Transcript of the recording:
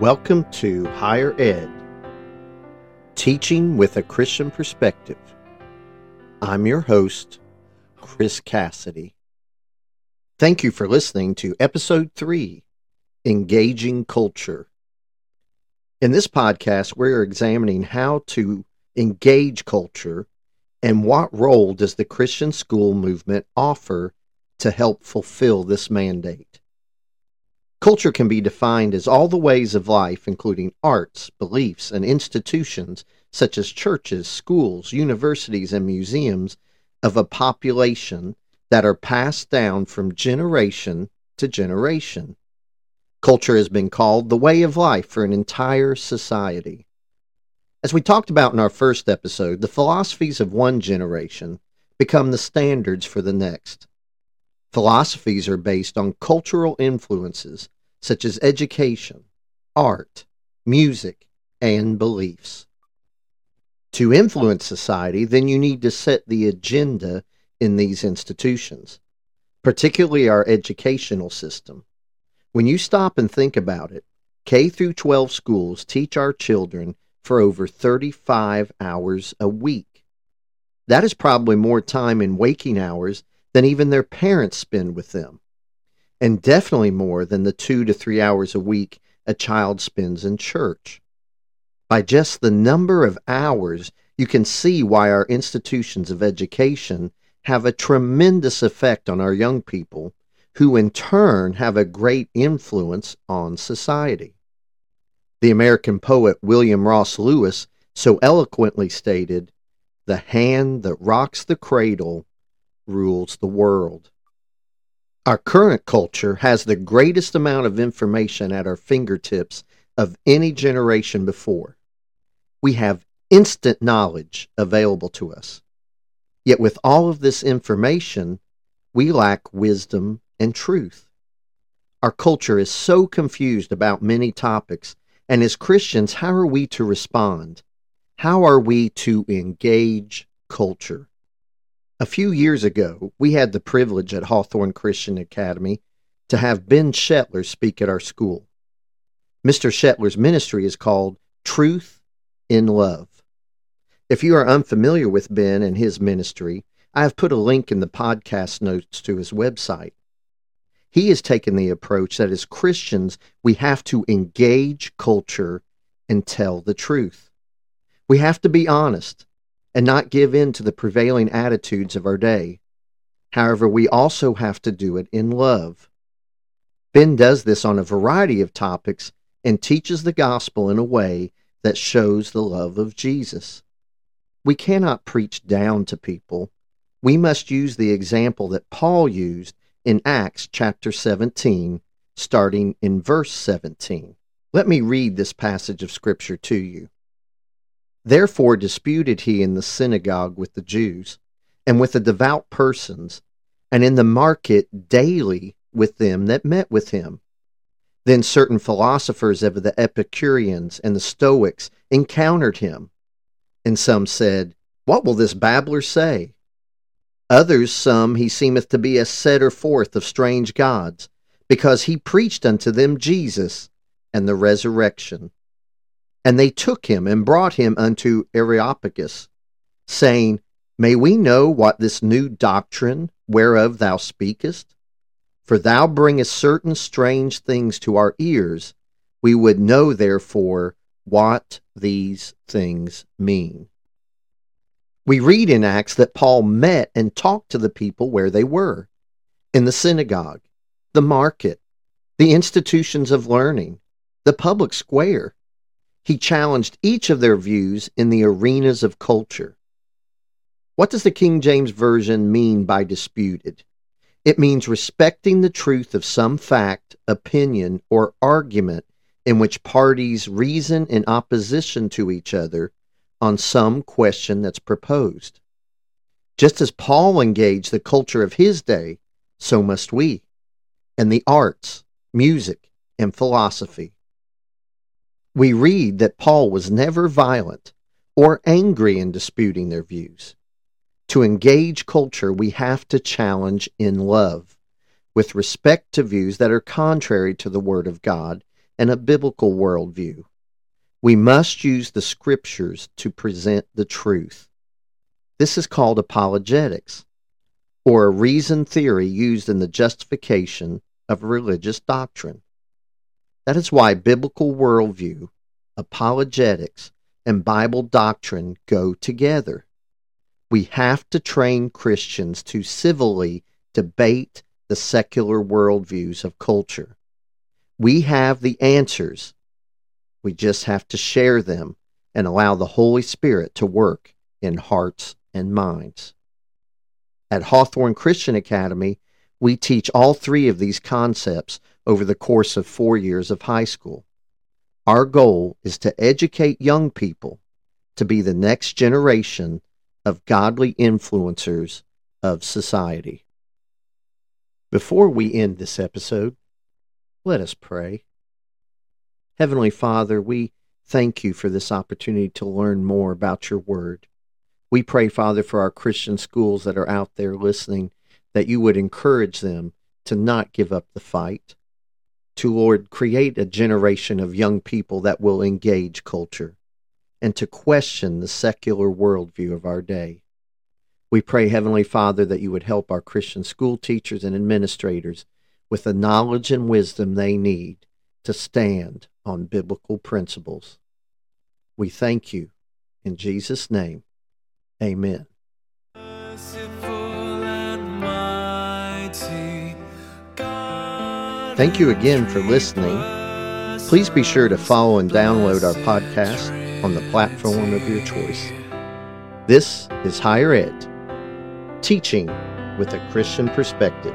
Welcome to Higher Ed, teaching with a Christian perspective. I'm your host, Chris Cassidy. Thank you for listening to Episode 3 Engaging Culture. In this podcast, we're examining how to engage culture and what role does the Christian school movement offer to help fulfill this mandate. Culture can be defined as all the ways of life, including arts, beliefs, and institutions such as churches, schools, universities, and museums of a population that are passed down from generation to generation. Culture has been called the way of life for an entire society. As we talked about in our first episode, the philosophies of one generation become the standards for the next. Philosophies are based on cultural influences such as education, art, music, and beliefs. To influence society, then you need to set the agenda in these institutions, particularly our educational system. When you stop and think about it, K through 12 schools teach our children for over 35 hours a week. That is probably more time in waking hours than even their parents spend with them, and definitely more than the two to three hours a week a child spends in church. By just the number of hours, you can see why our institutions of education have a tremendous effect on our young people who in turn have a great influence on society. The American poet William Ross Lewis so eloquently stated, The hand that rocks the cradle rules the world. Our current culture has the greatest amount of information at our fingertips of any generation before. We have instant knowledge available to us. Yet, with all of this information, we lack wisdom and truth. Our culture is so confused about many topics, and as Christians, how are we to respond? How are we to engage culture? A few years ago, we had the privilege at Hawthorne Christian Academy to have Ben Schettler speak at our school. Mr. Schettler's ministry is called Truth in Love. If you are unfamiliar with Ben and his ministry, I have put a link in the podcast notes to his website. He has taken the approach that as Christians, we have to engage culture and tell the truth. We have to be honest and not give in to the prevailing attitudes of our day. However, we also have to do it in love. Ben does this on a variety of topics and teaches the gospel in a way that shows the love of Jesus. We cannot preach down to people. We must use the example that Paul used in Acts chapter 17, starting in verse 17. Let me read this passage of Scripture to you. Therefore disputed he in the synagogue with the Jews, and with the devout persons, and in the market daily with them that met with him. Then certain philosophers of the Epicureans and the Stoics encountered him. And some said, What will this babbler say? Others, some, he seemeth to be a setter forth of strange gods, because he preached unto them Jesus and the resurrection. And they took him and brought him unto Areopagus, saying, May we know what this new doctrine whereof thou speakest? For thou bringest certain strange things to our ears. We would know, therefore, what these things mean. We read in Acts that Paul met and talked to the people where they were in the synagogue, the market, the institutions of learning, the public square. He challenged each of their views in the arenas of culture. What does the King James Version mean by disputed? It means respecting the truth of some fact, opinion, or argument in which parties reason in opposition to each other on some question that's proposed. Just as Paul engaged the culture of his day, so must we, and the arts, music, and philosophy. We read that Paul was never violent or angry in disputing their views. To engage culture, we have to challenge in love, with respect to views that are contrary to the Word of God and a biblical worldview. We must use the Scriptures to present the truth. This is called apologetics, or a reason theory used in the justification of religious doctrine. That is why biblical worldview, apologetics, and Bible doctrine go together. We have to train Christians to civilly debate the secular worldviews of culture. We have the answers. We just have to share them and allow the Holy Spirit to work in hearts and minds. At Hawthorne Christian Academy, we teach all three of these concepts over the course of four years of high school. Our goal is to educate young people to be the next generation of godly influencers of society. Before we end this episode, let us pray. Heavenly Father, we thank you for this opportunity to learn more about your word. We pray, Father, for our Christian schools that are out there listening, that you would encourage them to not give up the fight, to, Lord, create a generation of young people that will engage culture, and to question the secular worldview of our day. We pray, Heavenly Father, that you would help our Christian school teachers and administrators with the knowledge and wisdom they need to stand on biblical principles. We thank you. In Jesus' name, amen. Thank you again for listening. Please be sure to follow and download our podcast on the platform of your choice. This is Higher Ed, teaching with a Christian perspective.